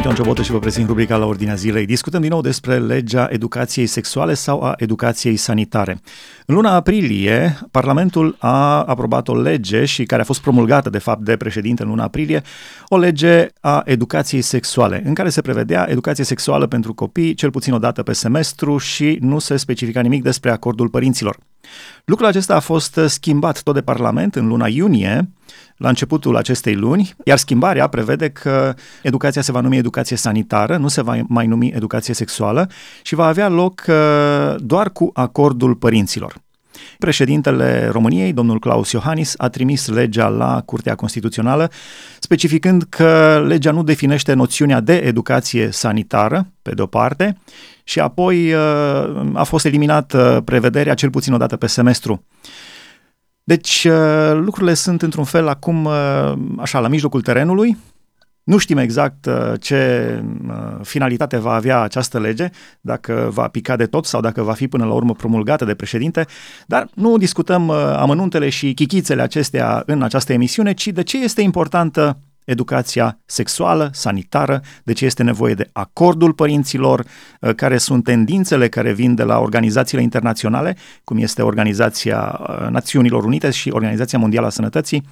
Sunt Ioan Ciobotă și vă prezint rubrica la Ordinea Zilei. Discutăm din nou despre legea educației sexuale sau a educației sanitare. În luna aprilie, Parlamentul a aprobat o lege și care a fost promulgată, de fapt, de președinte în luna aprilie, o lege a educației sexuale, în care se prevedea educație sexuală pentru copii, cel puțin o dată pe semestru și nu se specifica nimic despre acordul părinților. Lucrul acesta a fost schimbat tot de Parlament în luna iunie, la începutul acestei luni, iar schimbarea prevede că educația se va numi educație sanitară, nu se va mai numi educație sexuală și va avea loc uh, doar cu acordul părinților. Președintele României, domnul Claus Iohannis, a trimis legea la Curtea Constituțională, specificând că legea nu definește noțiunea de educație sanitară, pe de o parte, și apoi uh, a fost eliminată prevederea cel puțin o dată pe semestru. Deci uh, lucrurile sunt într-un fel acum uh, așa la mijlocul terenului. Nu știm exact uh, ce finalitate va avea această lege, dacă va pica de tot sau dacă va fi până la urmă promulgată de președinte, dar nu discutăm amănuntele și chichițele acestea în această emisiune, ci de ce este importantă educația sexuală, sanitară, de ce este nevoie de acordul părinților, uh, care sunt tendințele care vin de la organizațiile internaționale, cum este Organizația uh, Națiunilor Unite și Organizația Mondială a Sănătății.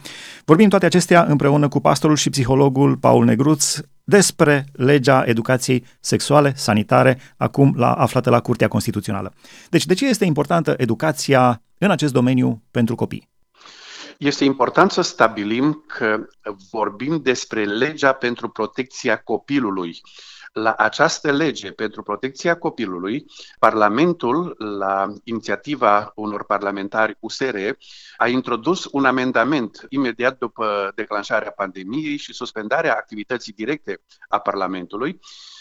Vorbim toate acestea împreună cu pastorul și psihologul Paul Negruț despre legea educației sexuale, sanitare, acum la, aflată la Curtea Constituțională. Deci, de ce este importantă educația în acest domeniu pentru copii? Este important să stabilim că vorbim despre legea pentru protecția copilului. La această lege pentru protecția copilului, Parlamentul, la inițiativa unor parlamentari USR, a introdus un amendament imediat după declanșarea pandemiei și suspendarea activității directe a Parlamentului,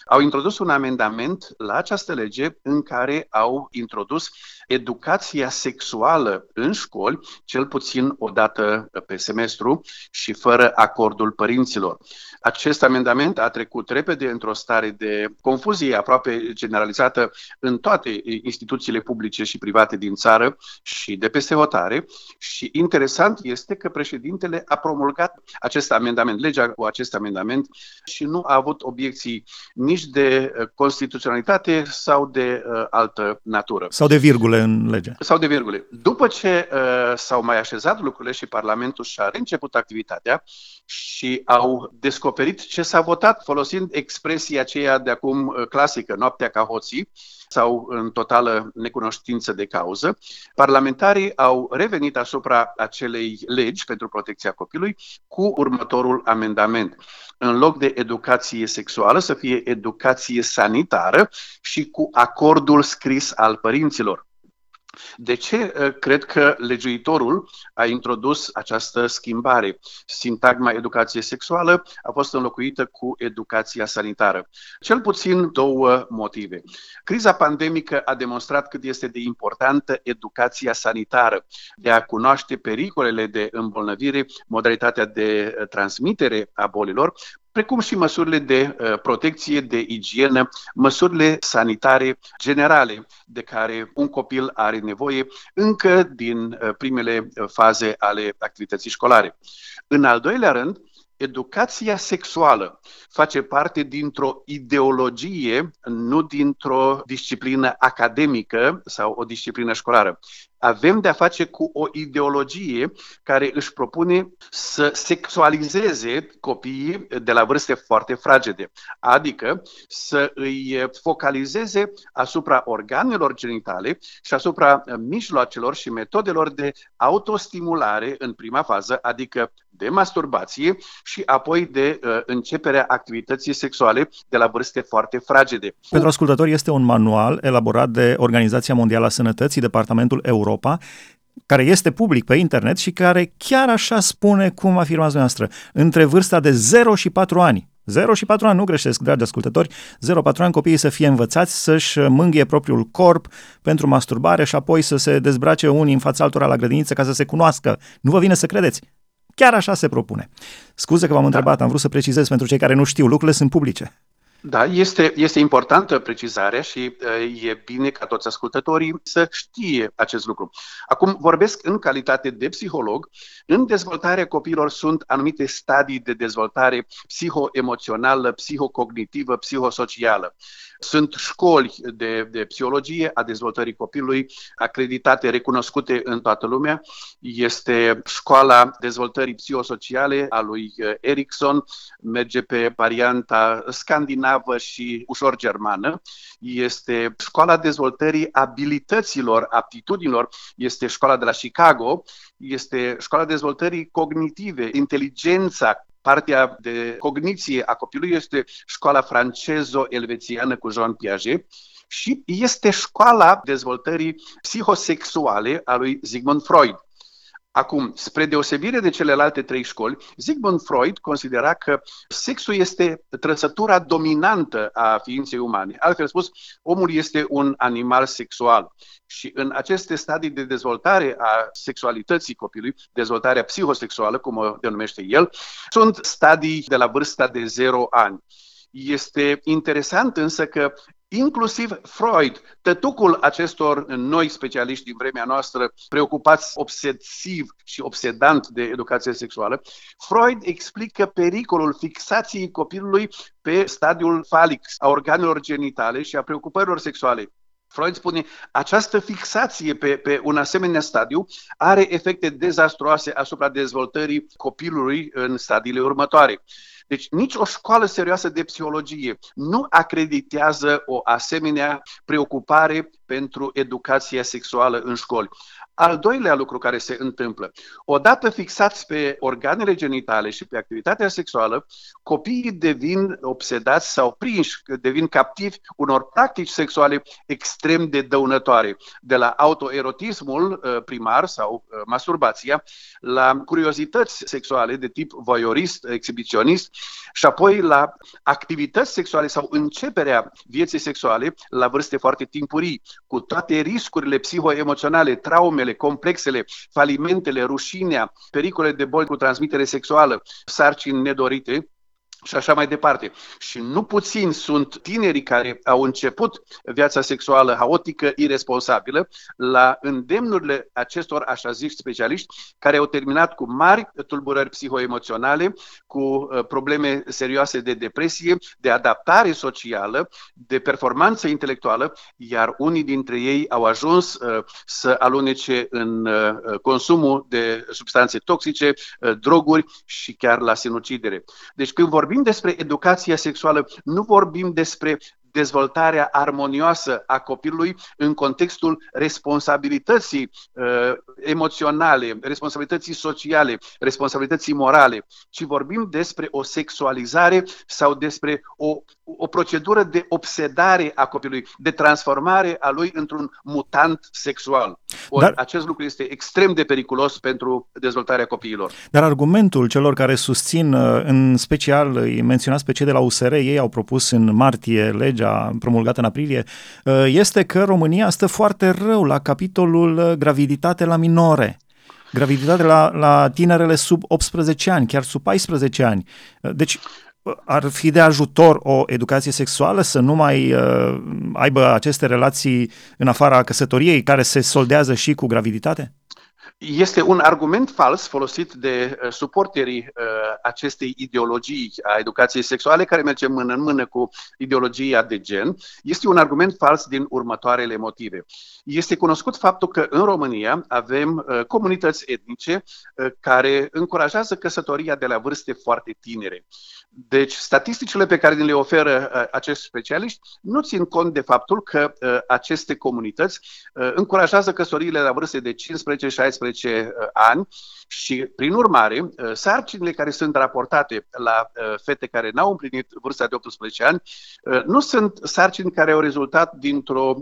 au introdus un amendament la această lege în care au introdus educația sexuală în școli, cel puțin o dată pe semestru și fără acordul părinților. Acest amendament a trecut repede într-o stare de confuzie aproape generalizată în toate instituțiile publice și private din țară și de peste hotare și interesant este că președintele a promulgat acest amendament, legea cu acest amendament și nu a avut obiecții nici de constituționalitate sau de uh, altă natură. Sau de virgule în lege. Sau de virgule. După ce uh, s-au mai așezat lucrurile și Parlamentul și-a reînceput activitatea și au descoperit descoperit ce s-a votat folosind expresia aceea de acum uh, clasică, noaptea ca hoții, sau în totală necunoștință de cauză, parlamentarii au revenit asupra acelei legi pentru protecția copilului cu următorul amendament. În loc de educație sexuală să fie educație sanitară și cu acordul scris al părinților. De ce uh, cred că legiuitorul a introdus această schimbare? Sintagma educație sexuală a fost înlocuită cu educația sanitară. Cel puțin două motive. Criza pandemică a demonstrat cât este de importantă educația sanitară, de a cunoaște pericolele de îmbolnăvire, modalitatea de uh, transmitere a bolilor, precum și măsurile de uh, protecție, de igienă, măsurile sanitare generale de care un copil are nevoie încă din uh, primele uh, faze ale activității școlare. În al doilea rând, educația sexuală face parte dintr-o ideologie, nu dintr-o disciplină academică sau o disciplină școlară. Avem de-a face cu o ideologie care își propune să sexualizeze copiii de la vârste foarte fragede, adică să îi focalizeze asupra organelor genitale și asupra mijloacelor și metodelor de autostimulare în prima fază, adică de masturbație și apoi de uh, începerea activității sexuale de la vârste foarte fragede. Pentru ascultători este un manual elaborat de Organizația Mondială a Sănătății, Departamentul Europa, care este public pe internet și care chiar așa spune cum afirmați noastră, între vârsta de 0 și 4 ani. 0 și 4 ani nu greșesc, dragi ascultători. 0-4 ani copiii să fie învățați să-și mânghie propriul corp pentru masturbare și apoi să se dezbrace unii în fața altora la grădiniță ca să se cunoască. Nu vă vine să credeți. Chiar așa se propune. Scuze că v-am da. întrebat, am vrut să precizez pentru cei care nu știu, lucrurile sunt publice. Da, este, este importantă precizarea și uh, e bine ca toți ascultătorii să știe acest lucru. Acum vorbesc în calitate de psiholog. În dezvoltarea copiilor sunt anumite stadii de dezvoltare psihoemoțională, psihocognitivă, psihosocială. Sunt școli de, de psihologie a dezvoltării copilului acreditate, recunoscute în toată lumea. Este școala dezvoltării psihosociale a lui uh, Erickson, merge pe varianta scandinavă și ușor germană. Este școala dezvoltării abilităților, aptitudinilor, este școala de la Chicago, este școala dezvoltării cognitive, inteligența, partea de cogniție a copilului este școala francezo-elvețiană cu Jean Piaget și este școala dezvoltării psihosexuale a lui Sigmund Freud. Acum, spre deosebire de celelalte trei școli, Sigmund Freud considera că sexul este trăsătura dominantă a ființei umane. Altfel spus, omul este un animal sexual. Și în aceste stadii de dezvoltare a sexualității copilului, dezvoltarea psihosexuală, cum o denumește el, sunt stadii de la vârsta de 0 ani. Este interesant însă că Inclusiv Freud, tătucul acestor noi specialiști din vremea noastră, preocupați obsesiv și obsedant de educație sexuală, Freud explică pericolul fixației copilului pe stadiul falic a organelor genitale și a preocupărilor sexuale. Freud spune, această fixație pe, pe un asemenea stadiu are efecte dezastroase asupra dezvoltării copilului în stadiile următoare. Deci nici o școală serioasă de psihologie nu acreditează o asemenea preocupare pentru educația sexuală în școli. Al doilea lucru care se întâmplă, odată fixați pe organele genitale și pe activitatea sexuală, copiii devin obsedați sau prinși, devin captivi unor practici sexuale extrem de dăunătoare, de la autoerotismul uh, primar sau uh, masturbația, la curiozități sexuale de tip voyeurist, exhibiționist și apoi la activități sexuale sau începerea vieții sexuale la vârste foarte timpurii, cu toate riscurile psihoemoționale, traumele, complexele, falimentele, rușinea, pericole de boli cu transmitere sexuală, sarcini nedorite, și așa mai departe. Și nu puțin sunt tinerii care au început viața sexuală haotică, irresponsabilă, la îndemnurile acestor așa zis specialiști, care au terminat cu mari tulburări psihoemoționale, cu uh, probleme serioase de depresie, de adaptare socială, de performanță intelectuală, iar unii dintre ei au ajuns uh, să alunece în uh, consumul de substanțe toxice, droguri și chiar la sinucidere. Deci când vorbim vorbim despre educația sexuală, nu vorbim despre dezvoltarea armonioasă a copilului în contextul responsabilității uh, emoționale, responsabilității sociale, responsabilității morale, ci vorbim despre o sexualizare sau despre o, o procedură de obsedare a copilului, de transformare a lui într-un mutant sexual. Ori dar, acest lucru este extrem de periculos pentru dezvoltarea copiilor. Dar argumentul celor care susțin, uh, în special îi menționați pe cei de la USR, ei au propus în martie legea promulgată în aprilie, uh, este că România stă foarte rău la capitolul uh, graviditate la minore. Graviditate la, la tinerele sub 18 ani, chiar sub 14 ani. Deci ar fi de ajutor o educație sexuală să nu mai uh, aibă aceste relații în afara căsătoriei care se soldează și cu graviditate? Este un argument fals folosit de uh, suporterii uh, acestei ideologii a educației sexuale care merge mână în mână cu ideologia de gen. Este un argument fals din următoarele motive. Este cunoscut faptul că în România avem uh, comunități etnice uh, care încurajează căsătoria de la vârste foarte tinere. Deci, statisticile pe care le oferă uh, acești specialiști nu țin cont de faptul că uh, aceste comunități uh, încurajează căsătoriile la vârste de 15-16 uh, ani și, prin urmare, uh, sarcinile care sunt raportate la uh, fete care n-au împlinit vârsta de 18 ani uh, nu sunt sarcini care au rezultat dintr-o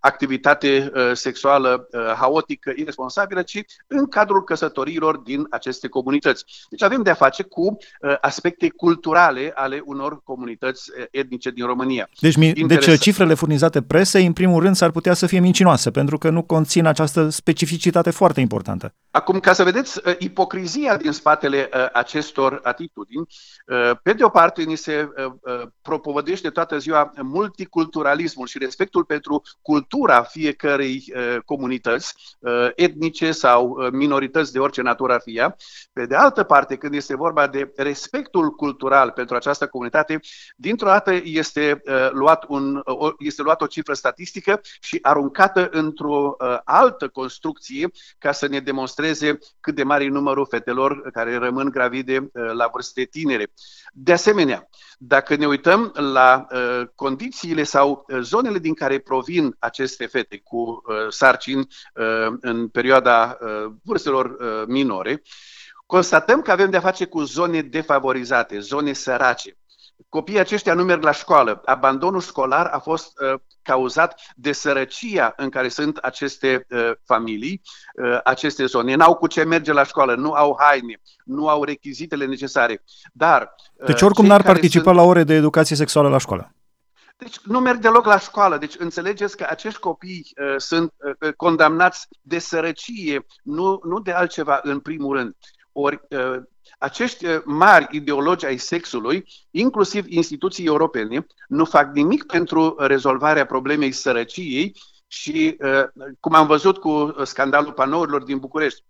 activitate sexuală haotică, irresponsabilă, ci în cadrul căsătoriilor din aceste comunități. Deci avem de a face cu aspecte culturale ale unor comunități etnice din România. Deci, Interes... deci cifrele furnizate presei, în primul rând, s-ar putea să fie mincinoase, pentru că nu conțin această specificitate foarte importantă importantă. Acum, ca să vedeți uh, ipocrizia din spatele uh, acestor atitudini, uh, pe de o parte, ni se uh, uh, propovădește toată ziua multiculturalismul și respectul pentru cultura fiecărei uh, comunități uh, etnice sau uh, minorități de orice natură ar fi ea. Pe de altă parte, când este vorba de respectul cultural pentru această comunitate, dintr-o dată este, uh, luat un, uh, este luat o cifră statistică și aruncată într-o uh, altă construcție ca să ne demonstreze demonstreze cât de mare e numărul fetelor care rămân gravide uh, la vârste tinere. De asemenea, dacă ne uităm la uh, condițiile sau uh, zonele din care provin aceste fete cu sarcini în perioada vârstelor minore, constatăm că avem de-a face cu zone defavorizate, zone sărace. Copiii aceștia nu merg la școală. Abandonul școlar a fost uh, cauzat de sărăcia în care sunt aceste uh, familii, uh, aceste zone. N-au cu ce merge la școală, nu au haine, nu au rechizitele necesare. Dar uh, Deci oricum n-ar participa sunt... la ore de educație sexuală la școală. Deci nu merg deloc la școală. Deci înțelegeți că acești copii uh, sunt uh, condamnați de sărăcie, nu, nu de altceva în primul rând. Ori uh, acești uh, mari ideologi ai sexului, inclusiv instituții europene, nu fac nimic pentru rezolvarea problemei sărăciei și, uh, cum am văzut cu scandalul panourilor din București,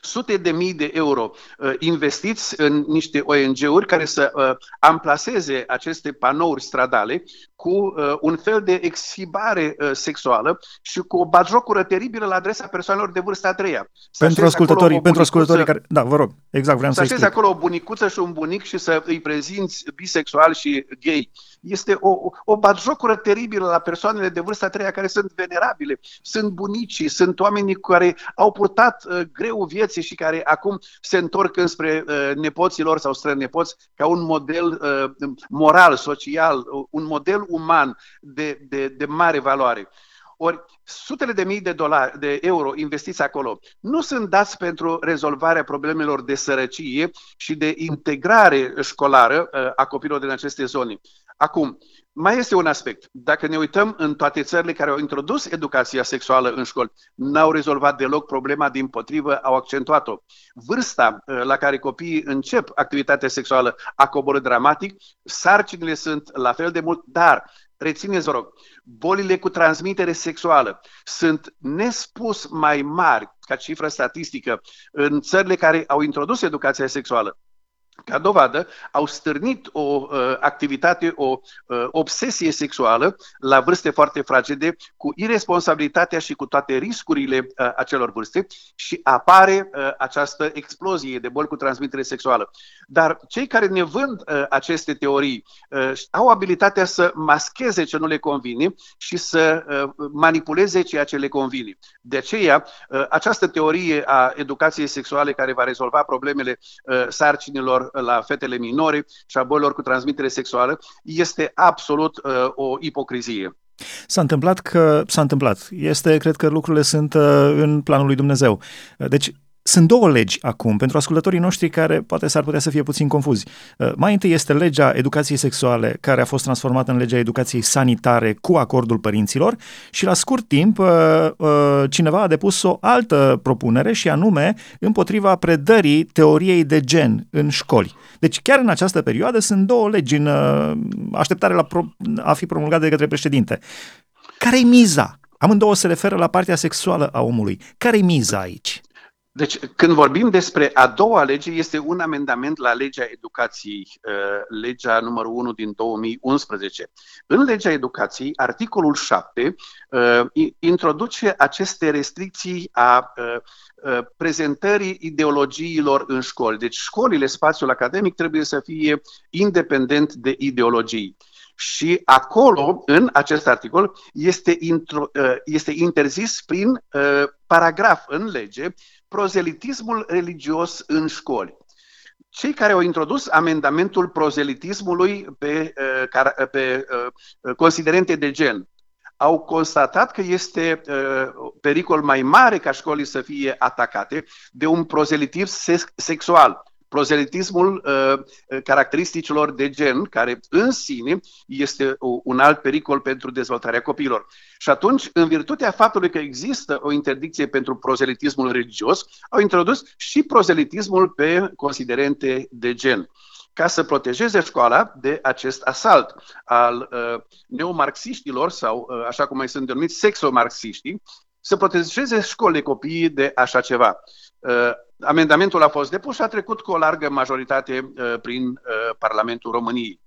sute de mii de euro uh, investiți în niște ONG-uri care să uh, amplaseze aceste panouri stradale cu uh, un fel de exhibare uh, sexuală și cu o bajocură teribilă la adresa persoanelor de vârsta a treia. Pentru ascultătorii, pentru ascultătorii care... Da, vă rog, exact, vreau să Să acolo o bunicuță și un bunic și să îi prezinți bisexual și gay. Este o, o batjocură teribilă la persoanele de vârsta a treia care sunt venerabile, sunt bunicii, sunt oamenii care au purtat uh, greu vieții și care acum se întorc înspre uh, nepoților sau strănepoți ca un model uh, moral, social, un model uman de, de, de mare valoare. Ori sutele de mii de, dolari, de euro investiți acolo nu sunt dați pentru rezolvarea problemelor de sărăcie și de integrare școlară uh, a copiilor din aceste zone. Acum, mai este un aspect. Dacă ne uităm în toate țările care au introdus educația sexuală în școli, n-au rezolvat deloc problema, din potrivă, au accentuat-o. Vârsta uh, la care copiii încep activitatea sexuală a coborât dramatic, sarcinile sunt la fel de mult, dar rețineți, vă rog, bolile cu transmitere sexuală sunt nespus mai mari ca cifră statistică în țările care au introdus educația sexuală ca dovadă, au stârnit o uh, activitate, o uh, obsesie sexuală la vârste foarte fragede, cu irresponsabilitatea și cu toate riscurile uh, acelor vârste și apare uh, această explozie de boli cu transmitere sexuală. Dar cei care ne vând uh, aceste teorii uh, au abilitatea să mascheze ce nu le convine și să uh, manipuleze ceea ce le convine. De aceea, uh, această teorie a educației sexuale care va rezolva problemele uh, sarcinilor la fetele minore și a bolilor cu transmitere sexuală este absolut uh, o ipocrizie. S-a întâmplat că s-a întâmplat. Este, cred că lucrurile sunt uh, în planul lui Dumnezeu. Deci sunt două legi acum pentru ascultătorii noștri care poate s-ar putea să fie puțin confuzi. Uh, mai întâi este legea educației sexuale care a fost transformată în legea educației sanitare cu acordul părinților și la scurt timp uh, uh, cineva a depus o altă propunere și anume împotriva predării teoriei de gen în școli. Deci chiar în această perioadă sunt două legi în așteptare la a fi promulgate de către președinte. Care-i miza? Amândouă se referă la partea sexuală a omului. Care-i miza aici? Deci, când vorbim despre a doua lege, este un amendament la legea educației, uh, legea numărul 1 din 2011. În legea educației, articolul 7 uh, introduce aceste restricții a uh, prezentării ideologiilor în școli. Deci școlile, spațiul academic trebuie să fie independent de ideologii. Și acolo, în acest articol, este, intro, este interzis prin paragraf în lege prozelitismul religios în școli. Cei care au introdus amendamentul prozelitismului pe, uh, pe uh, considerente de gen au constatat că este uh, pericol mai mare ca școlii să fie atacate de un prozelitism sexual prozelitismul uh, caracteristicilor de gen, care în sine este un alt pericol pentru dezvoltarea copiilor. Și atunci, în virtutea faptului că există o interdicție pentru prozelitismul religios, au introdus și prozelitismul pe considerente de gen ca să protejeze școala de acest asalt al uh, neomarxiștilor sau, uh, așa cum mai sunt denumiți, sexomarxiștii, să protejeze școlile copiii de așa ceva. Uh, amendamentul a fost depus și a trecut cu o largă majoritate uh, prin uh, Parlamentul României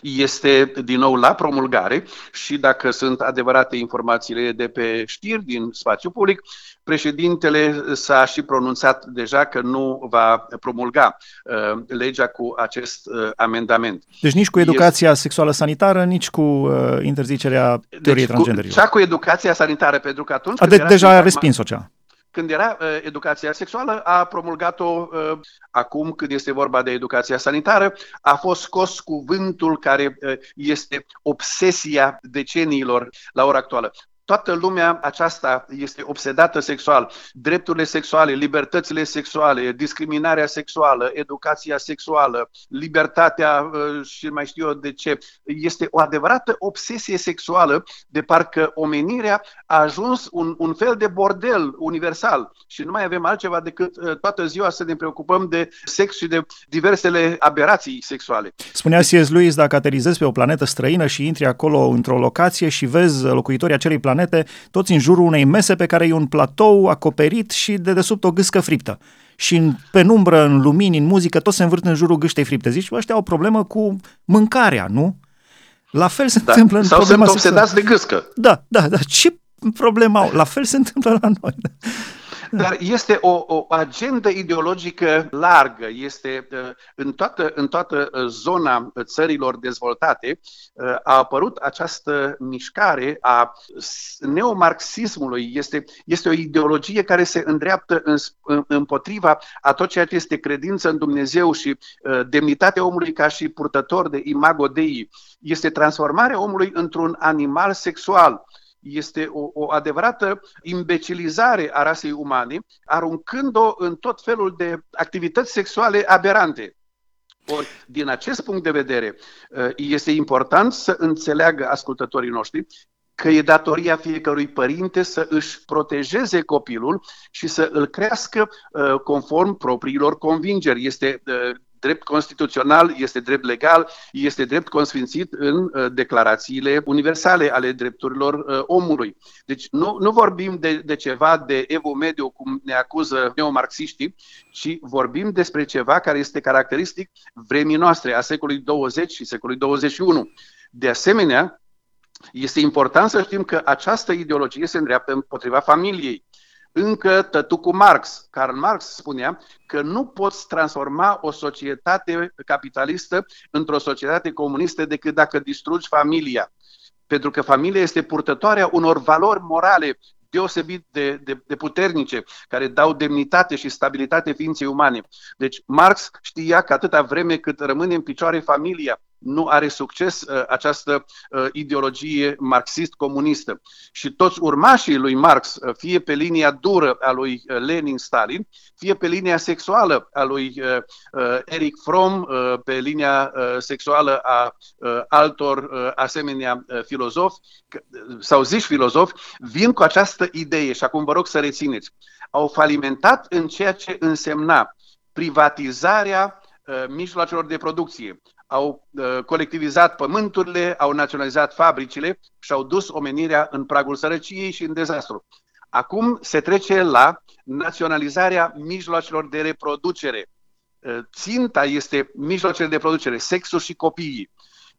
este din nou la promulgare și dacă sunt adevărate informațiile de pe știri din spațiu public, președintele s-a și pronunțat deja că nu va promulga uh, legea cu acest uh, amendament. Deci nici cu educația este... sexuală sanitară, nici cu uh, interzicerea teoriei deci, transgenderilor. Cea cu educația sanitară, pentru că atunci... A, de, deja a respins-o cea când era uh, educația sexuală, a promulgat-o uh, acum, când este vorba de educația sanitară, a fost scos cuvântul care uh, este obsesia deceniilor la ora actuală. Toată lumea aceasta este obsedată sexual. Drepturile sexuale, libertățile sexuale, discriminarea sexuală, educația sexuală, libertatea uh, și mai știu eu de ce. Este o adevărată obsesie sexuală de parcă omenirea a ajuns un, un fel de bordel universal și nu mai avem altceva decât uh, toată ziua să ne preocupăm de sex și de diversele aberații sexuale. Spunea C.S. Lewis, dacă aterizezi pe o planetă străină și intri acolo într-o locație și vezi locuitorii acelei planete planete, toți în jurul unei mese pe care e un platou acoperit și de desubt o gâscă friptă. Și în penumbră, în lumini, în muzică, tot se învârt în jurul gâștei fripte. Zici, ăștia au o problemă cu mâncarea, nu? La fel se da. întâmplă în Sau problema sunt obsedați de gâscă. Da, da, da. Ce problemă au? La fel se întâmplă la noi. Dar este o, o agendă ideologică largă, este uh, în toată, în toată uh, zona țărilor dezvoltate uh, a apărut această mișcare a neomarxismului. Este, este o ideologie care se îndreaptă în, în, împotriva a tot ceea ce este credință în Dumnezeu și demnitatea omului ca și purtător de imago Dei. Este transformarea omului într-un animal sexual este o, o adevărată imbecilizare a rasei umane, aruncând-o în tot felul de activități sexuale aberante. Ori, din acest punct de vedere, uh, este important să înțeleagă ascultătorii noștri că e datoria fiecărui părinte să își protejeze copilul și să îl crească uh, conform propriilor convingeri. Este uh, drept constituțional, este drept legal, este drept consfințit în uh, declarațiile universale ale drepturilor uh, omului. Deci nu, nu vorbim de, de ceva de evo mediu, cum ne acuză neomarxiștii, ci vorbim despre ceva care este caracteristic vremii noastre, a secolului 20 și secolului 21. De asemenea, este important să știm că această ideologie se îndreaptă împotriva familiei încă tătucul Marx. Karl Marx spunea că nu poți transforma o societate capitalistă într-o societate comunistă decât dacă distrugi familia. Pentru că familia este purtătoarea unor valori morale deosebit de, de, de puternice, care dau demnitate și stabilitate ființei umane. Deci Marx știa că atâta vreme cât rămâne în picioare familia, nu are succes uh, această uh, ideologie marxist-comunistă. Și toți urmașii lui Marx, uh, fie pe linia dură a lui uh, Lenin-Stalin, fie pe linia sexuală a lui uh, uh, Eric Fromm, uh, pe linia uh, sexuală a uh, altor uh, asemenea uh, filozofi, sau zici filozofi, vin cu această idee și acum vă rog să rețineți. Au falimentat în ceea ce însemna privatizarea uh, mijloacelor de producție, au uh, colectivizat pământurile, au naționalizat fabricile și au dus omenirea în pragul sărăciei și în dezastru. Acum se trece la naționalizarea mijloacelor de reproducere. Uh, ținta este mijloacele de producere, sexul și copiii.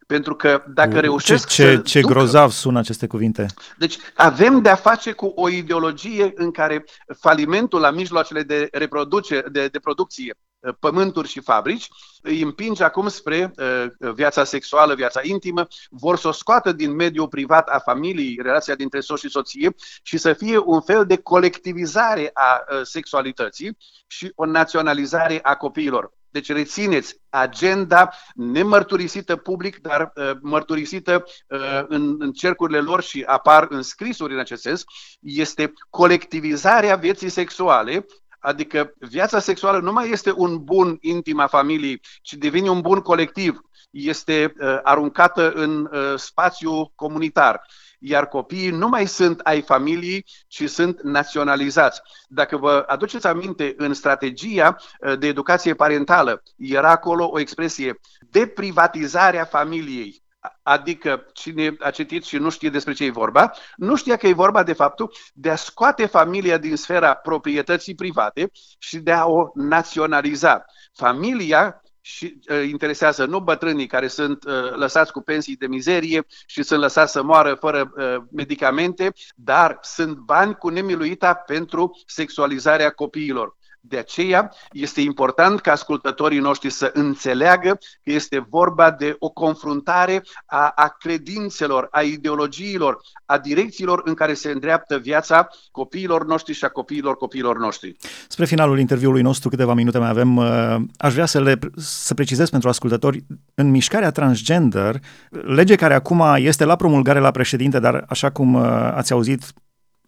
Pentru că dacă reușesc ce, ce, să ce ducă, grozav sună aceste cuvinte. Deci avem de-a face cu o ideologie în care falimentul la mijloacele de, reproduce, de, de producție Uh, pământuri și fabrici, îi împinge acum spre uh, viața sexuală, viața intimă, vor să o scoată din mediul privat a familiei, relația dintre soț și soție și să fie un fel de colectivizare a uh, sexualității și o naționalizare a copiilor. Deci rețineți agenda nemărturisită public, dar uh, mărturisită uh, în, în cercurile lor și apar în scrisuri în acest sens, este colectivizarea vieții sexuale Adică viața sexuală nu mai este un bun intim a familiei, ci devine un bun colectiv. Este uh, aruncată în uh, spațiu comunitar iar copiii nu mai sunt ai familiei, ci sunt naționalizați. Dacă vă aduceți aminte, în strategia uh, de educație parentală era acolo o expresie de privatizarea familiei. Adică cine a citit și nu știe despre ce e vorba, nu știa că e vorba de faptul de a scoate familia din sfera proprietății private și de a o naționaliza. Familia și uh, interesează nu bătrânii care sunt uh, lăsați cu pensii de mizerie și sunt lăsați să moară fără uh, medicamente, dar sunt bani cu nemiluita pentru sexualizarea copiilor. De aceea este important ca ascultătorii noștri să înțeleagă că este vorba de o confruntare a, a credințelor, a ideologiilor, a direcțiilor în care se îndreaptă viața copiilor noștri și a copiilor copiilor noștri. Spre finalul interviului nostru, câteva minute mai avem, uh, aș vrea să, le, să precizez pentru ascultători, în mișcarea transgender, lege care acum este la promulgare la președinte, dar așa cum uh, ați auzit,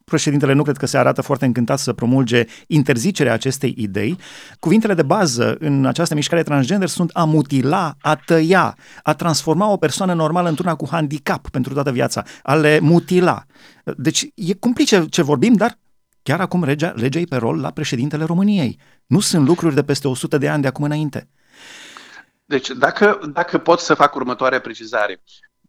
Președintele nu cred că se arată foarte încântat să promulge interzicerea acestei idei. Cuvintele de bază în această mișcare transgender sunt a mutila, a tăia, a transforma o persoană normală într-una cu handicap pentru toată viața, a le mutila. Deci e complice ce vorbim, dar chiar acum legea, legea e pe rol la președintele României. Nu sunt lucruri de peste 100 de ani de acum înainte. Deci, dacă, dacă pot să fac următoarea precizare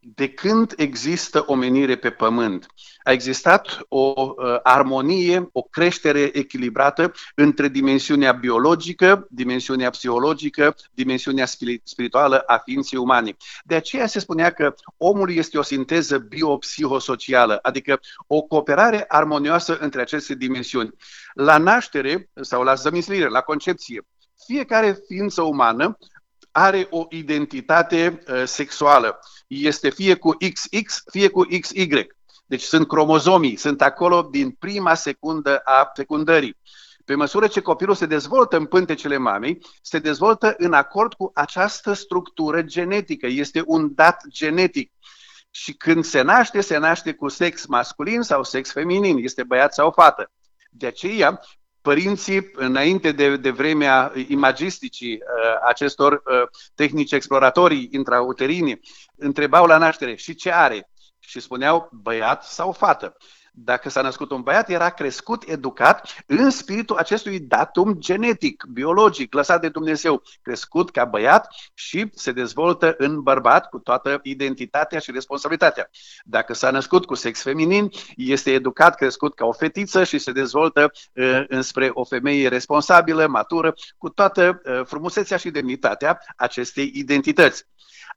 de când există omenire pe pământ, a existat o uh, armonie, o creștere echilibrată între dimensiunea biologică, dimensiunea psihologică, dimensiunea spirituală a ființei umane. De aceea se spunea că omul este o sinteză biopsihosocială, adică o cooperare armonioasă între aceste dimensiuni. La naștere sau la zămislire, la concepție, fiecare ființă umană are o identitate uh, sexuală. Este fie cu XX, fie cu XY. Deci sunt cromozomii, sunt acolo din prima secundă a fecundării. Pe măsură ce copilul se dezvoltă în pântecele mamei, se dezvoltă în acord cu această structură genetică. Este un dat genetic. Și când se naște, se naște cu sex masculin sau sex feminin, este băiat sau fată. De aceea, părinții, înainte de, de vremea imagisticii uh, acestor uh, tehnici exploratorii intrauterine, întrebau la naștere și ce are? Și spuneau băiat sau fată dacă s-a născut un băiat, era crescut, educat în spiritul acestui datum genetic, biologic, lăsat de Dumnezeu, crescut ca băiat și se dezvoltă în bărbat cu toată identitatea și responsabilitatea. Dacă s-a născut cu sex feminin, este educat, crescut ca o fetiță și se dezvoltă uh, înspre o femeie responsabilă, matură, cu toată uh, frumusețea și demnitatea acestei identități.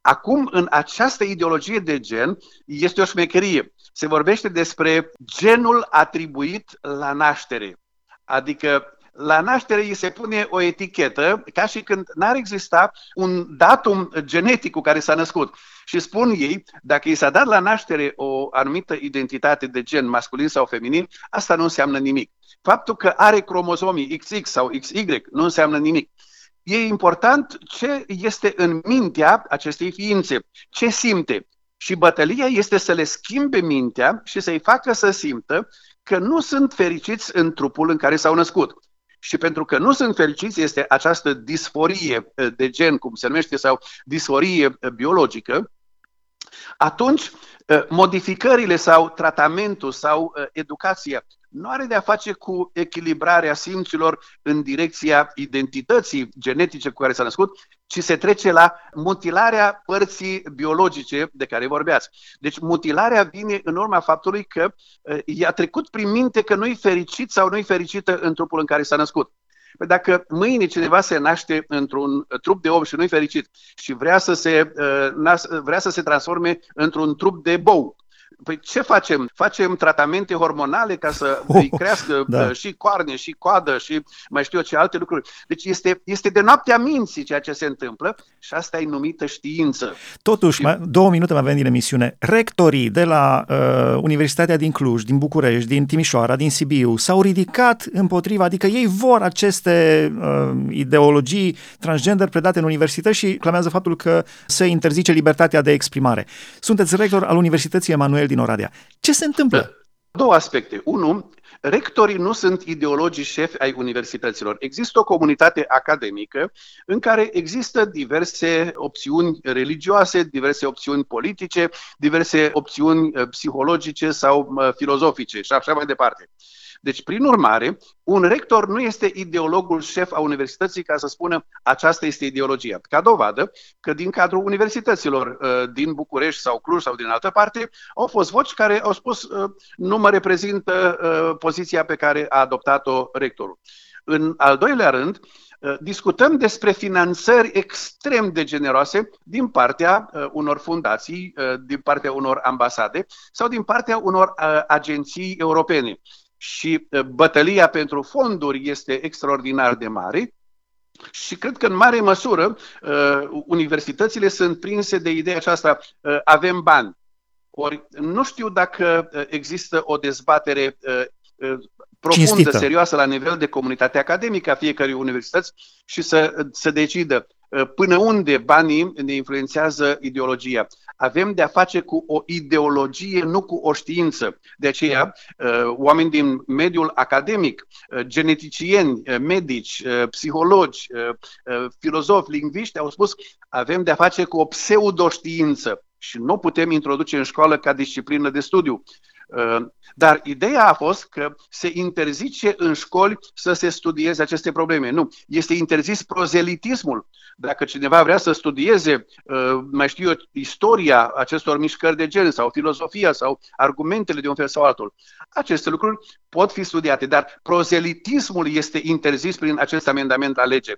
Acum, în această ideologie de gen, este o șmecherie. Se vorbește despre genul atribuit la naștere. Adică la naștere îi se pune o etichetă ca și când n-ar exista un datum genetic cu care s-a născut. Și spun ei, dacă i s-a dat la naștere o anumită identitate de gen masculin sau feminin, asta nu înseamnă nimic. Faptul că are cromozomii XX sau XY nu înseamnă nimic e important ce este în mintea acestei ființe, ce simte. Și bătălia este să le schimbe mintea și să-i facă să simtă că nu sunt fericiți în trupul în care s-au născut. Și pentru că nu sunt fericiți, este această disforie eh, de gen, cum se numește, sau disforie eh, biologică, atunci eh, modificările sau tratamentul sau educația nu are de a face cu echilibrarea simților în direcția identității genetice cu care s-a născut, ci se trece la mutilarea părții biologice de care vorbeați. Deci mutilarea vine în urma faptului că uh, i-a trecut prin minte că nu-i fericit sau nu-i fericită în trupul în care s-a născut. Păi dacă mâine cineva se naște într-un trup de om și nu-i fericit și vrea să se, uh, vrea să se transforme într-un trup de bou, Păi ce facem? Facem tratamente hormonale ca să oh, îi crească da. Uh, și coarne, și coadă, și mai știu eu ce alte lucruri. Deci este, este de noaptea minții ceea ce se întâmplă și asta e numită știință. Totuși, și... mai, două minute mai avem din emisiune. Rectorii de la uh, Universitatea din Cluj, din București, din Timișoara, din Sibiu s-au ridicat împotriva, adică ei vor aceste uh, ideologii transgender predate în universități și clamează faptul că se interzice libertatea de exprimare. Sunteți rector al Universității Emanuel din Oradea. Ce se întâmplă? Două aspecte. Unu, rectorii nu sunt ideologii șefi ai universităților. Există o comunitate academică în care există diverse opțiuni religioase, diverse opțiuni politice, diverse opțiuni uh, psihologice sau uh, filozofice și așa mai departe. Deci, prin urmare, un rector nu este ideologul șef a universității ca să spună aceasta este ideologia. Ca dovadă că din cadrul universităților uh, din București sau Cluj sau din altă parte au fost voci care au spus uh, nu mă reprezintă uh, poziția pe care a adoptat-o rectorul. În al doilea rând, discutăm despre finanțări extrem de generoase din partea unor fundații, din partea unor ambasade sau din partea unor agenții europene și bătălia pentru fonduri este extraordinar de mare. Și cred că în mare măsură universitățile sunt prinse de ideea aceasta, avem bani. Ori nu știu dacă există o dezbatere profundă, Cinstită. serioasă la nivel de comunitate academică a fiecărui universități și să, să decidă până unde banii ne influențează ideologia avem de-a face cu o ideologie, nu cu o știință. De aceea, uh, oameni din mediul academic, uh, geneticieni, uh, medici, psihologi, filozofi, lingviști au spus avem de-a face cu o pseudoștiință și nu putem introduce în școală ca disciplină de studiu. Dar ideea a fost că se interzice în școli să se studieze aceste probleme. Nu, este interzis prozelitismul. Dacă cineva vrea să studieze, uh, mai știu eu, istoria acestor mișcări de gen sau filozofia sau argumentele de un fel sau altul, aceste lucruri pot fi studiate, dar prozelitismul este interzis prin acest amendament la lege.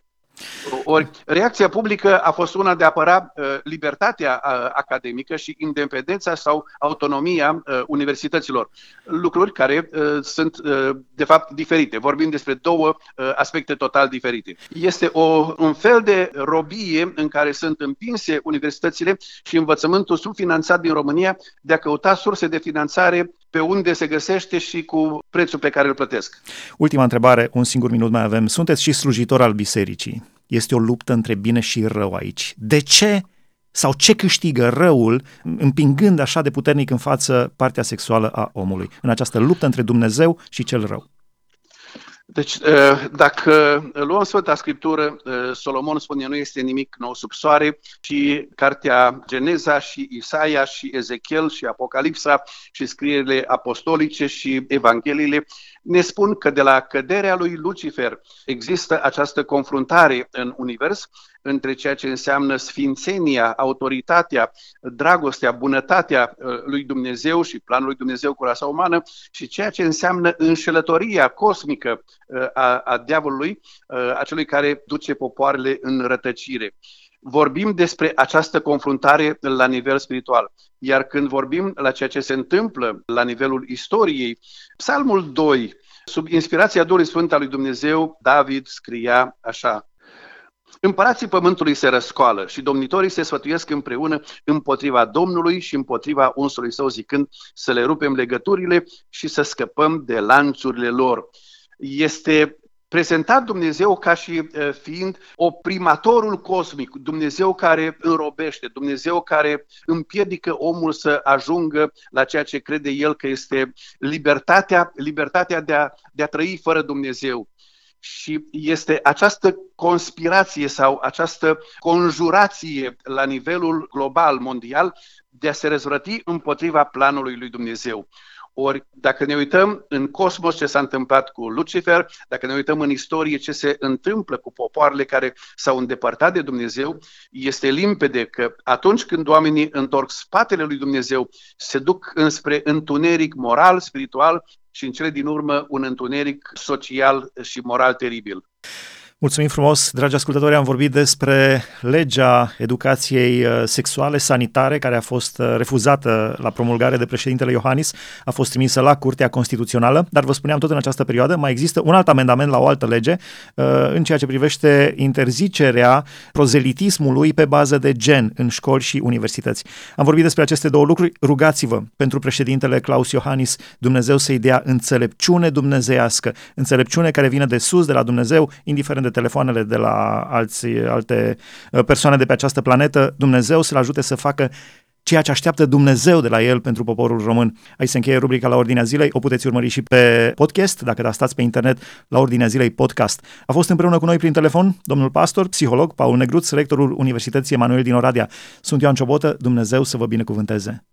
Ori reacția publică a fost una de a apăra uh, libertatea uh, academică și independența sau autonomia uh, universităților. Lucruri care uh, sunt, uh, de fapt, diferite. Vorbim despre două uh, aspecte total diferite. Este o, un fel de robie în care sunt împinse universitățile și învățământul subfinanțat din România de a căuta surse de finanțare pe unde se găsește și cu prețul pe care îl plătesc. Ultima întrebare, un singur minut mai avem. Sunteți și slujitor al bisericii. Este o luptă între bine și rău aici. De ce sau ce câștigă răul împingând așa de puternic în față partea sexuală a omului în această luptă între Dumnezeu și cel rău? Deci, uh, dacă luăm Sfânta Scriptură, uh, Solomon spune nu este nimic nou sub soare și cartea Geneza și Isaia și Ezechiel și Apocalipsa și scrierile apostolice și Evangheliile ne spun că de la căderea lui Lucifer există această confruntare în univers între ceea ce înseamnă sfințenia, autoritatea, dragostea, bunătatea uh, lui Dumnezeu și planul lui Dumnezeu cu rasa umană și ceea ce înseamnă înșelătoria cosmică uh, a, a diavolului, uh, acelui care duce popoarele în rătăcire vorbim despre această confruntare la nivel spiritual. Iar când vorbim la ceea ce se întâmplă la nivelul istoriei, Psalmul 2, sub inspirația Duhului Sfânt al lui Dumnezeu, David scria așa. Împărații pământului se răscoală și domnitorii se sfătuiesc împreună împotriva Domnului și împotriva unsului său, zicând să le rupem legăturile și să scăpăm de lanțurile lor. Este prezentat Dumnezeu ca și fiind oprimatorul cosmic, Dumnezeu care înrobește, Dumnezeu care împiedică omul să ajungă la ceea ce crede el că este libertatea, libertatea de a, de a trăi fără Dumnezeu. Și este această conspirație sau această conjurație la nivelul global, mondial, de a se răzvrăti împotriva planului lui Dumnezeu. Ori dacă ne uităm în cosmos ce s-a întâmplat cu Lucifer, dacă ne uităm în istorie ce se întâmplă cu popoarele care s-au îndepărtat de Dumnezeu, este limpede că atunci când oamenii întorc spatele lui Dumnezeu, se duc înspre întuneric moral, spiritual și în cele din urmă un întuneric social și moral teribil. Mulțumim frumos, dragi ascultători, am vorbit despre legea educației uh, sexuale sanitare care a fost uh, refuzată la promulgare de președintele Iohannis, a fost trimisă la Curtea Constituțională, dar vă spuneam tot în această perioadă, mai există un alt amendament la o altă lege uh, în ceea ce privește interzicerea prozelitismului pe bază de gen în școli și universități. Am vorbit despre aceste două lucruri, rugați-vă pentru președintele Claus Iohannis, Dumnezeu să-i dea înțelepciune dumnezeiască, înțelepciune care vine de sus, de la Dumnezeu, indiferent de telefoanele de la alți, alte uh, persoane de pe această planetă, Dumnezeu să-l ajute să facă ceea ce așteaptă Dumnezeu de la el pentru poporul român. Aici se încheie rubrica la Ordinea Zilei, o puteți urmări și pe podcast, dacă da stați pe internet, la Ordinea Zilei podcast. A fost împreună cu noi prin telefon domnul pastor, psiholog Paul Negruț, rectorul Universității Emanuel din Oradea. Sunt Ioan Ciobotă, Dumnezeu să vă binecuvânteze.